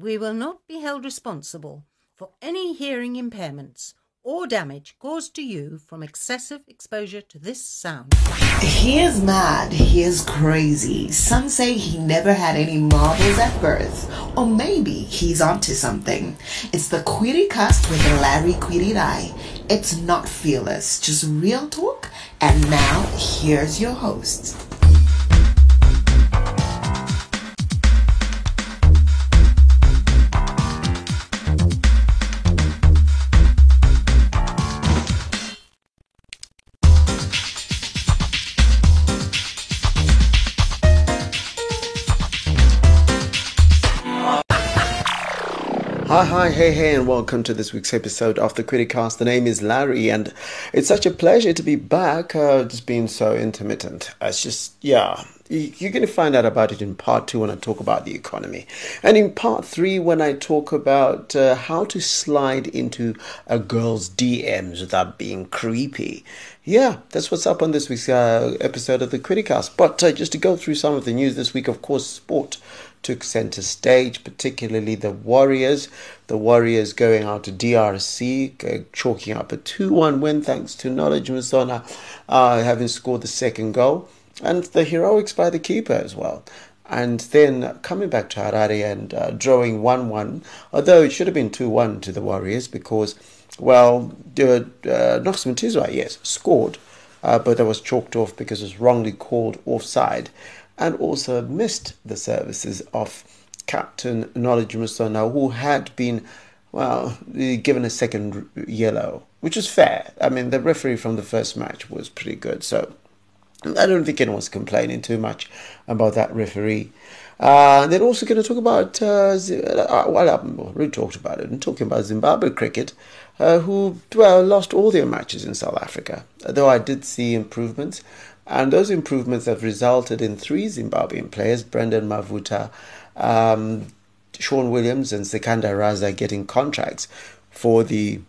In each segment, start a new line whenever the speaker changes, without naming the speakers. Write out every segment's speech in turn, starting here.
We will not be held responsible for any hearing impairments or damage caused to you from excessive exposure to this sound.
He is mad. He is crazy. Some say he never had any marbles at birth. Or maybe he's onto something. It's the Query Cast with Larry Eye. It's not fearless, just real talk. And now, here's your host.
Hi, hi, hey, hey, and welcome to this week's episode of the Criticast. The name is Larry, and it's such a pleasure to be back. Uh, just being so intermittent. It's just, yeah, you're going to find out about it in part two when I talk about the economy. And in part three, when I talk about uh, how to slide into a girl's DMs without being creepy. Yeah, that's what's up on this week's uh, episode of the Criticast. But uh, just to go through some of the news this week, of course, sport took center stage, particularly the Warriors. The Warriors going out to DRC, chalking up a 2 1 win thanks to Knowledge Musona uh, having scored the second goal, and the heroics by the keeper as well. And then coming back to Harare and uh, drawing 1 1, although it should have been 2 1 to the Warriors because, well, uh, Knox Mutizwa, yes, scored, uh, but that was chalked off because it was wrongly called offside and also missed the services of Captain Knowledge Musona, who had been, well, given a second yellow, which was fair. I mean, the referee from the first match was pretty good, so I don't think anyone's complaining too much about that referee. Uh, they're also going to talk about, uh, uh well, I've already talked about it, and talking about Zimbabwe cricket, uh, who, well, lost all their matches in South Africa, though I did see improvements. And those improvements have resulted in three Zimbabwean players, Brandon Mavuta, um, Sean Williams, and Sikandar Raza, getting contracts for the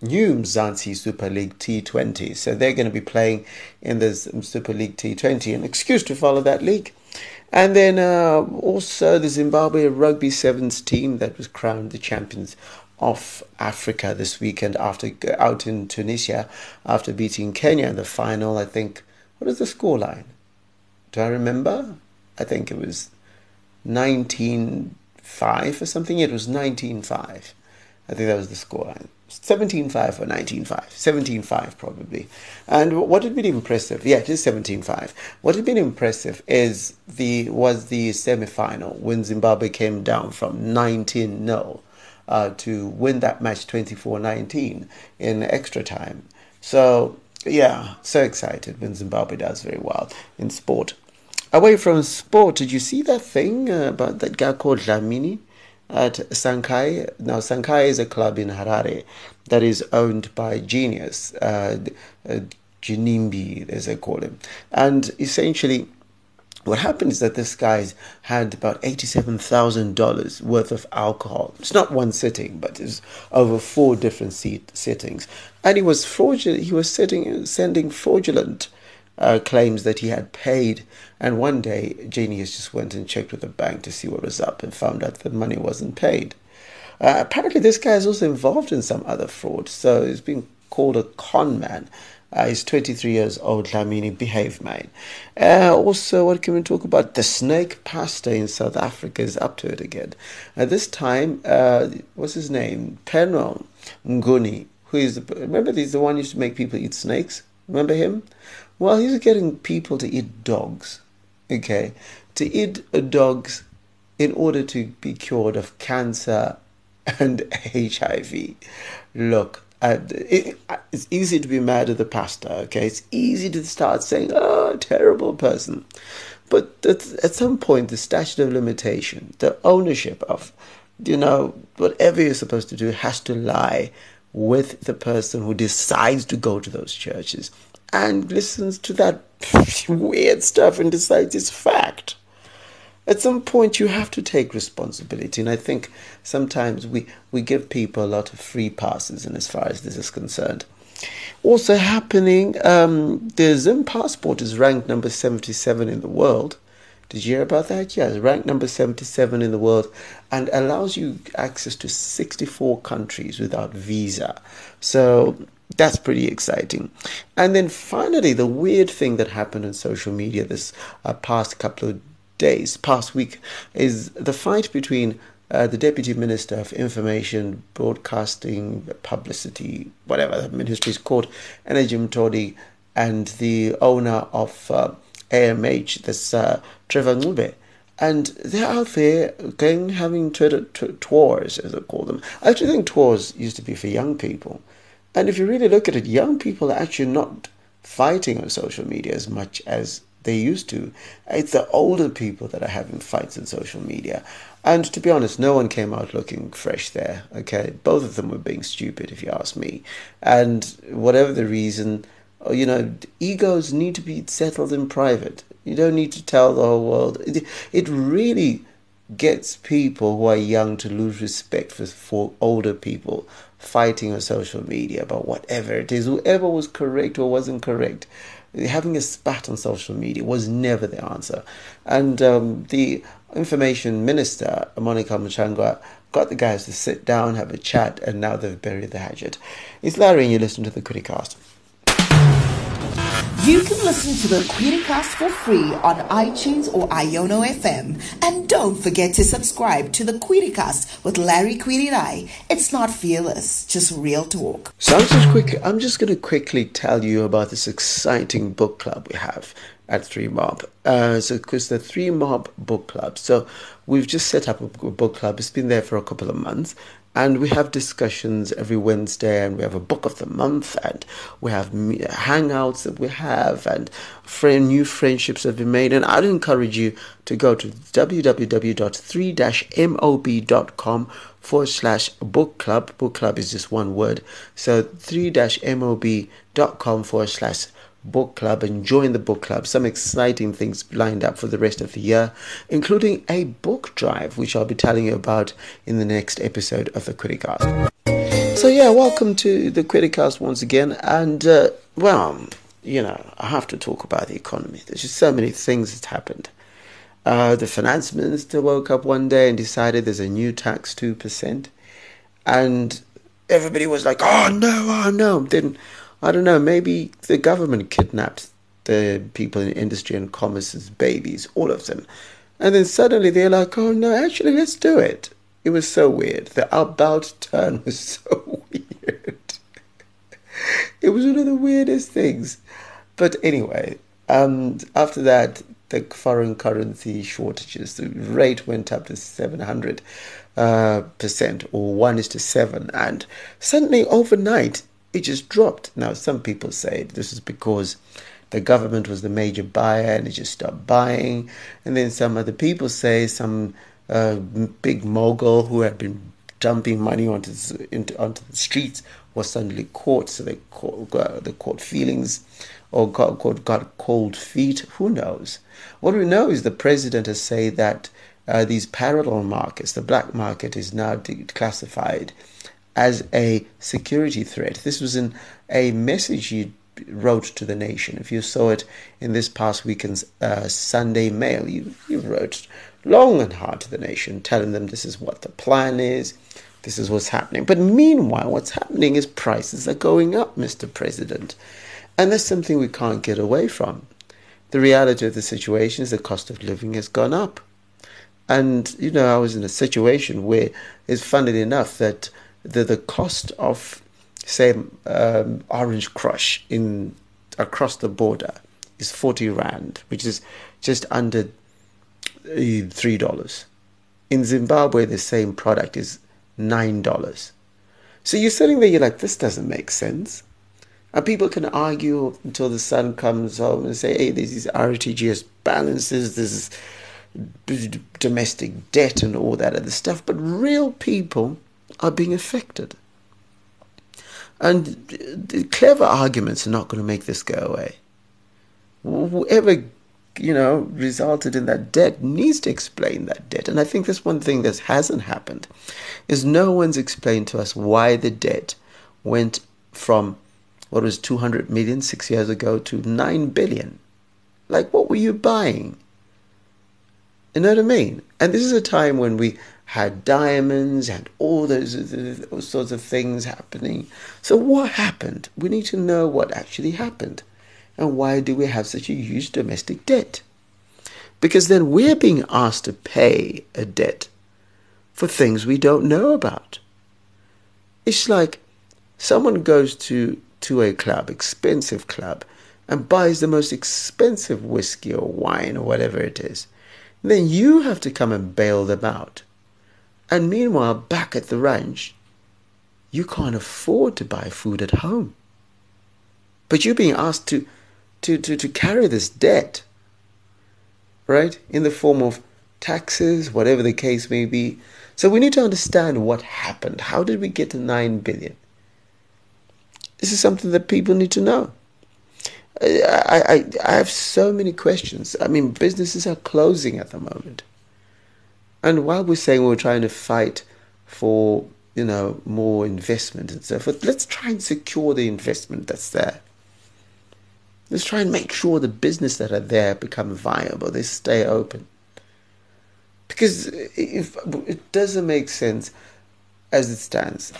new Mzansi Super League T20. So they're going to be playing in the Super League T20, an excuse to follow that league. And then uh, also the Zimbabwe Rugby Sevens team that was crowned the champions of Africa this weekend after out in Tunisia after beating Kenya in the final. I think what is the score line? Do I remember? I think it was 19-5 or something. It was 19-5. I think that was the score line. 17-5 or 19-5. 17-5 probably. And what had been impressive, yeah, it is 17-5. What had been impressive is the was the semi-final when Zimbabwe came down from 19-0 uh, to win that match 24-19 in extra time. So yeah, so excited when Zimbabwe does very well in sport. Away from sport, did you see that thing uh, about that guy called Dlamini at Sankai? Now, Sankai is a club in Harare that is owned by Genius, uh, uh, Ginimbi, as they call him. And essentially, what happened is that this guy's had about $87,000 worth of alcohol. It's not one sitting, but it's over four different seat, sittings. And he was fraudulent, he was sitting, sending fraudulent uh, claims that he had paid. And one day, Genius just went and checked with the bank to see what was up and found out that money wasn't paid. Uh, apparently, this guy is also involved in some other fraud, so he's been called a con man. Uh, he's 23 years old, Dlamini, behave man. Uh, also, what can we talk about? The snake pastor in South Africa is up to it again. At this time, uh, what's his name? Penuel Mnguni, who is, the, remember he's the one used to make people eat snakes? Remember him? Well, he's getting people to eat dogs, okay? To eat dogs in order to be cured of cancer and HIV. Look, it, it's easy to be mad at the pastor, okay? It's easy to start saying, oh, terrible person. But at some point, the statute of limitation, the ownership of, you know, whatever you're supposed to do has to lie with the person who decides to go to those churches and listens to that weird stuff and decides it's fact at some point you have to take responsibility and i think sometimes we, we give people a lot of free passes and as far as this is concerned also happening um, the zim passport is ranked number 77 in the world Did you hear about that? Yes, ranked number 77 in the world and allows you access to 64 countries without visa. So that's pretty exciting. And then finally, the weird thing that happened on social media this uh, past couple of days, past week, is the fight between uh, the Deputy Minister of Information, Broadcasting, Publicity, whatever the ministry is called, Energy Mutodi, and the owner of uh, AMH, this uh, Trevor Ncube. And they're out there going having Twitter t- tours, as they call them. I actually think tours used to be for young people. And if you really look at it, young people are actually not fighting on social media as much as they used to. It's the older people that are having fights on social media. And to be honest, no one came out looking fresh there. Okay, both of them were being stupid, if you ask me. And whatever the reason, uh, you know, egos need to be settled in private. You don't need to tell the whole world. It, it really gets people who are young to lose respect for, for older people fighting on social media about whatever it is, whoever was correct or wasn't correct. Having a spat on social media was never the answer. And um, the information minister, Monica Mutsvangwa, got the guys to sit down, have a chat, and now they've buried the hatchet. It's Larry, and you listen to the Criticast.
You can listen to the Queercast for free on iTunes or Iono FM. And don't forget to subscribe to the Queercast with Larry Kwirirai. It's not fearless, just real talk.
So I'm just quick. I'm just going to quickly tell you about this exciting book club we have at Three Mob. Uh, so, because the Three Mob Book Club. So, we've just set up a book club. It's been there for a couple of months, and we have discussions every Wednesday, and we have a book of the month, and we have hangouts that we have, and friend, new friendships have been made. And I'd encourage you to go to www.3-mob.com forward slash book club. Book club is just one word. So 3-mob.com forward slash book club and join the book club. Some exciting things lined up for the rest of the year, including a book drive, which I'll be telling you about in the next episode of the Criticast. So, yeah, welcome to the Criticast once again. And, uh, well, you know, I have to talk about the economy. There's just so many things that happened. Uh, the finance minister woke up one day and decided there's a new tax, 2%. And everybody was like, oh no, oh no. Then I don't know, maybe the government kidnapped the people in industry and commerce's babies, all of them. And then suddenly they're like, oh no, actually, let's do it. It was so weird. The about turn was so weird. it was one of the weirdest things. But anyway, um, after that, the foreign currency shortages, the rate went up to 700 uh, percent or 1 is to 7. And suddenly, overnight, it just dropped. Now, some people say this is because the government was the major buyer and it just stopped buying. And then some other people say some uh, big mogul who had been dumping money onto the, into, onto the streets was suddenly caught. So they caught, got, they caught feelings or got, got, got cold feet. Who knows? What we know is the president has said that uh, these parallel markets, the black market, is now declassified as a security threat. This was in a message he wrote to the nation. If you saw it in this past weekend's uh, Sunday Mail, you, you wrote long and hard to the nation, telling them this is what the plan is, this is what's happening. But meanwhile, what's happening is prices are going up, Mr. President. And that's something we can't get away from. The reality of the situation is the cost of living has gone up. And, you know, I was in a situation where it's funny enough that the the cost of say um, orange crush in across the border is 40 rand which is just under uh, three dollars. In zimbabwe the same product is nine dollars. So you're sitting there you're like this doesn't make sense. And people can argue until the sun comes home and say hey this is rtgs balances this is domestic debt and all that other stuff. But real people are being affected. And the clever arguments are not going to make this go away. Whoever, you know, resulted in that debt needs to explain that debt. And I think that's one thing that hasn't happened, is no one's explained to us why the debt went from what was 200 million six years ago to 9 billion. Like, what were you buying? You know what I mean? And this is a time when we had diamonds and all those, those sorts of things happening. So, what happened? We need to know what actually happened. And why do we have such a huge domestic debt? Because then we're being asked to pay a debt for things we don't know about. It's like someone goes to, to a club, expensive club, and buys the most expensive whiskey or wine or whatever it is. then you have to come and bail them out. And meanwhile, back at the ranch, you can't afford to buy food at home. But you're being asked to, to, to, to carry this debt, right? In the form of taxes, whatever the case may be. So we need to understand what happened. How did we get to 9 billion? This is something that people need to know. I, I, I have so many questions. I mean, businesses are closing at the moment. And while we're saying we're trying to fight for, you know, more investment and so forth, let's try and secure the investment that's there. Let's try and make sure the business that are there become viable. They stay open. Because if it doesn't make sense as it stands.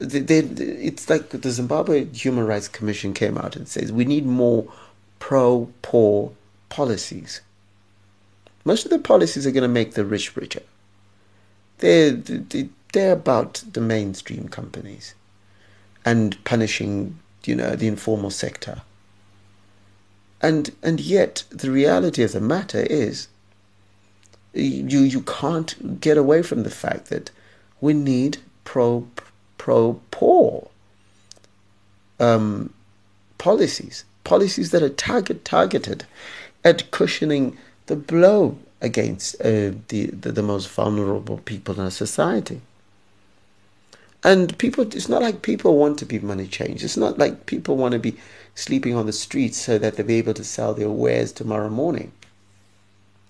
They, they, it's like the Zimbabwe Human Rights Commission came out and says we need more pro-poor policies. Most of the policies are going to make the rich richer. They're, they're about the mainstream companies and punishing, you know, the informal sector. And, and yet, the reality of the matter is you, you can't get away from the fact that we need pro, pro poor um, policies, policies that are target targeted at cushioning the blow against uh, the, the, the most vulnerable people in our society. And people, it's not like people want to be money changed. It's not like people want to be sleeping on the streets so that they'll be able to sell their wares tomorrow morning.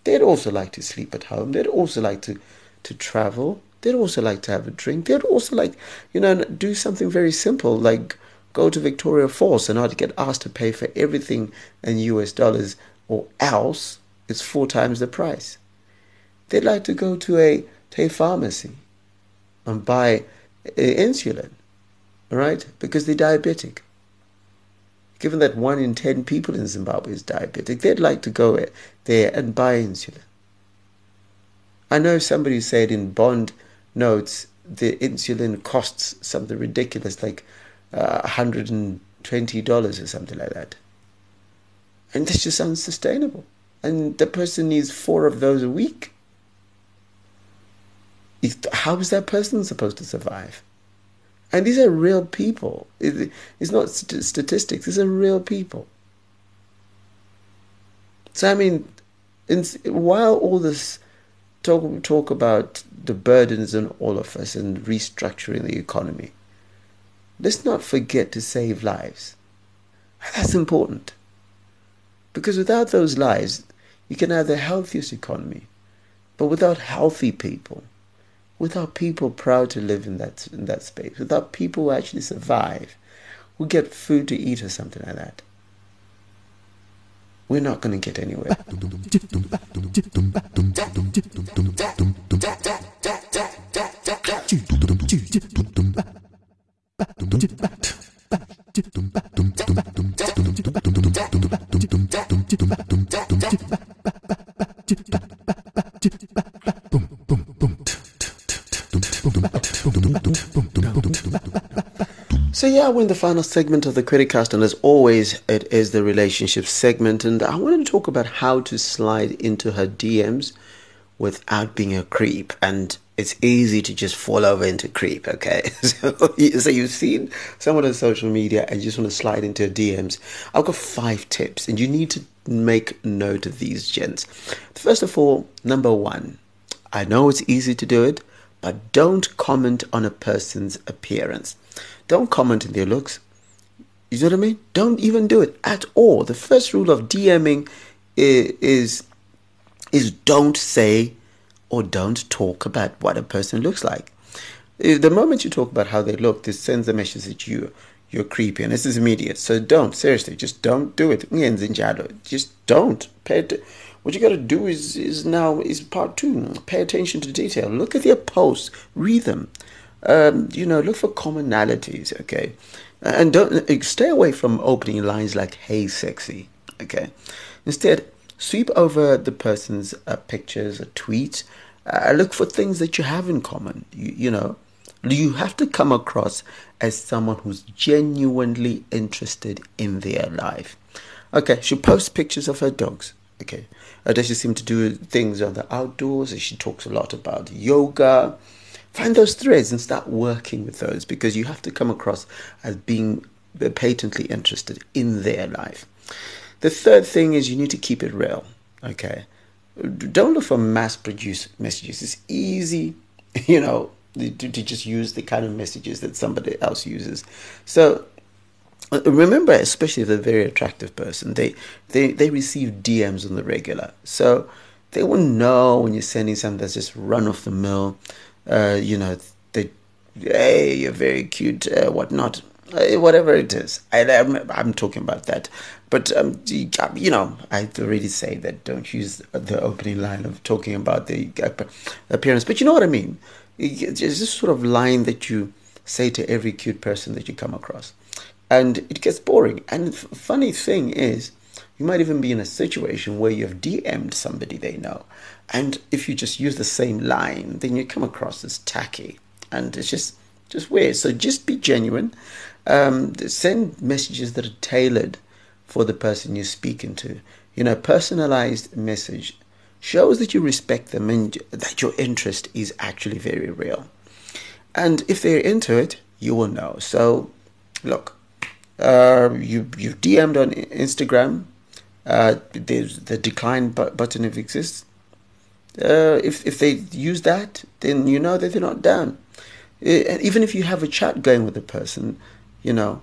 They'd also like to sleep at home. They'd also like to, to travel. They'd also like to have a drink. They'd also like, you know, do something very simple like go to Victoria Falls and not get asked to pay for everything in US dollars or else it's four times the price. They'd like to go to a, to a pharmacy and buy insulin, right? Because they're diabetic. Given that one in ten people in Zimbabwe is diabetic, they'd like to go there and buy insulin. I know somebody said in bond notes the insulin costs something ridiculous like uh, $120 or something like that. And this just unsustainable and the person needs four of those a week. How is that person supposed to survive? And these are real people. It's not statistics, these are real people. So, I mean, while all this talk, talk about the burdens on all of us and restructuring the economy, let's not forget to save lives. That's important. Because without those lives, you can have the healthiest economy, but without healthy people, without people proud to live in that in that space, without people who actually survive, who get food to eat or something like that, we're not going to get anywhere. So yeah, we're in the final segment of the Criticast, and as always, it is the relationship segment, and I wanted to talk about how to slide into her DMs without being a creep, and it's easy to just fall over into creep. Okay, so, so you've seen someone on social media, and you just want to slide into DMs. I've got five tips, and you need to make note of these, gents. First of all, number one, I know it's easy to do it, but don't comment on a person's appearance. Don't comment on their looks. You know what I mean? Don't even do it at all. The first rule of DMing is is, is don't say or don't talk about what a person looks like. The moment you talk about how they look, this sends a message that you you're creepy and this is immediate. So don't seriously, just don't do it. Just don't. What you got to do is is now is part two. Pay attention to detail. Look at their posts. Read them. Um, you know, look for commonalities. Okay, and don't stay away from opening lines like "Hey, sexy." Okay, instead sweep over the person's uh, pictures, a tweet. Uh, look for things that you have in common. You, you know, you have to come across as someone who's genuinely interested in their life. Okay, she posts pictures of her dogs. Okay, uh, does she seem to do things on the outdoors? She talks a lot about yoga. Find those threads and start working with those because you have to come across as being patently interested in their life. The third thing is you need to keep it real. Okay, don't look for mass-produced messages. It's easy, you know, to, to just use the kind of messages that somebody else uses. So uh, remember, especially if they're a very attractive person, they, they, they receive DMs on the regular. So they will know when you're sending something that's just run off the mill. Uh, you know, they, hey, you're very cute, uh, whatnot, whatever it is. I, I'm, I'm talking about that. But, um, you know, I already say that don't use the opening line of talking about the appearance. But you know what I mean? It's this sort of line that you say to every cute person that you come across. And it gets boring. And funny thing is, you might even be in a situation where you've DM'd somebody they know. And if you just use the same line, then you come across as tacky. And it's just just weird. So just be genuine. Um, send messages that are tailored for the person you're speaking to. You know, personalized message shows that you respect them and that your interest is actually very real. And if they're into it, you will know. So, look, uh, you you DM'd on Instagram. Uh, there's the decline button if it exists. Uh, if if they use that, then you know that they're not down. Uh, even if you have a chat going with the person, you know,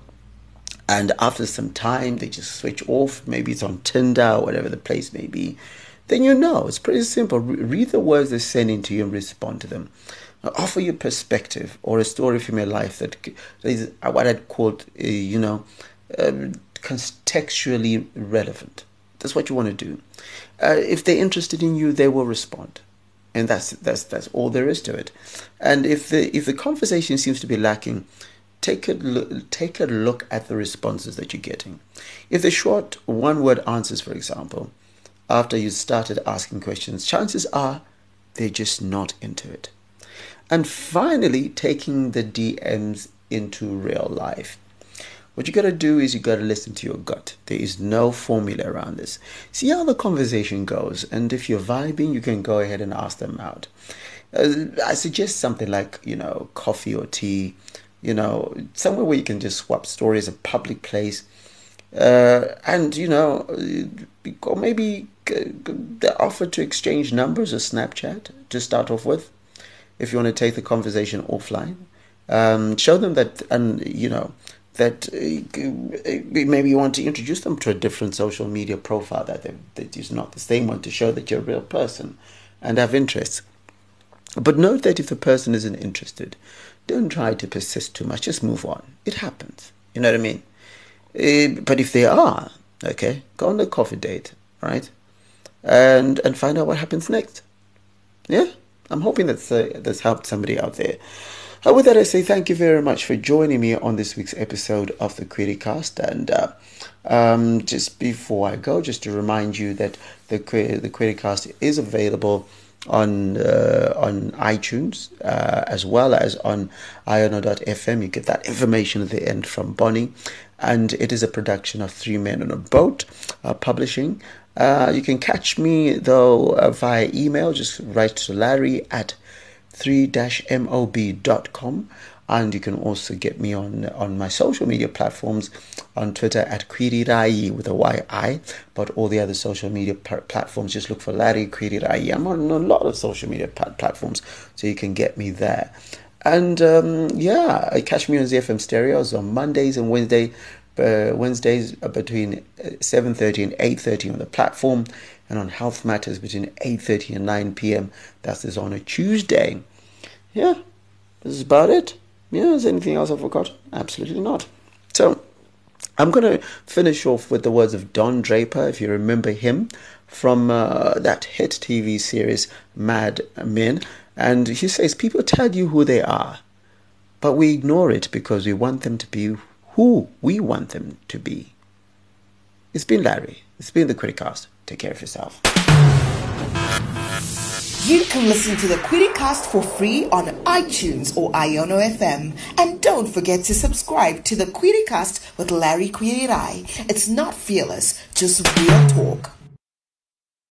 and after some time they just switch off. Maybe it's on Tinder or whatever the place may be then you know. It's pretty simple. Read the words they're sending to you and respond to them. Offer your perspective or a story from your life that is what I'd call, uh, you know, um, contextually relevant. That's what you want to do. Uh, if they're interested in you, they will respond, and that's that's that's all there is to it. And if the if the conversation seems to be lacking, take a look, take a look at the responses that you're getting. If the short one word answers, for example, after you started asking questions, chances are they're just not into it. And finally, taking the DMs into real life. What you got to do is you got to listen to your gut. There is no formula around this. See how the conversation goes, and if you're vibing, you can go ahead and ask them out. Uh, I suggest something like you know coffee or tea, you know somewhere where you can just swap stories, a public place, uh, and you know, or maybe the offer to exchange numbers or Snapchat to start off with, if you want to take the conversation offline. Um, show them that, and you know, that uh, maybe you want to introduce them to a different social media profile that that is not the same one to show that you're a real person and have interests. But note that if the person isn't interested, don't try to persist too much. Just move on. It happens. You know what I mean? Uh, but if they are, okay, go on a coffee date, right? and and find out what happens next. Yeah, I'm hoping that's uh, that's helped somebody out there. Uh, with that, I say thank you very much for joining me on this week's episode of the Querycast. And uh, um, just before I go, just to remind you that the the Querycast is available on uh, on iTunes uh, as well as on iono.fm. You get that information at the end from Bonnie, and it is a production of Three Men on a Boat uh, Publishing. Uh, you can catch me though uh, via email. Just write to Larry at 3-mob.com and you can also get me on on my social media platforms on Twitter at Kwirirai with a Y-I but all the other social media platforms just look for Larry Kwirirai I'm on a lot of social media platforms so you can get me there and um, yeah catch me on ZiFM Stereos on Mondays and Wednesday uh, Wednesdays between 7.30 and 8.30 on the platform and on Health Matters between 8.30 and 9 p.m. That is on a Tuesday. Yeah, this is about it. Yeah, is anything else I forgot? Absolutely not. So, I'm going to finish off with the words of Don Draper, if you remember him from uh, that hit TV series Mad Men. And he says, People tell you who they are, but we ignore it because we want them to be who we want them to be. It's been Larry. It's been the Criticast. Take care of yourself.
You can listen to the Criticast for free on iTunes or Iono FM. And don't forget to subscribe to the Criticast with Larry Kwirirai. It's not fearless, just real talk.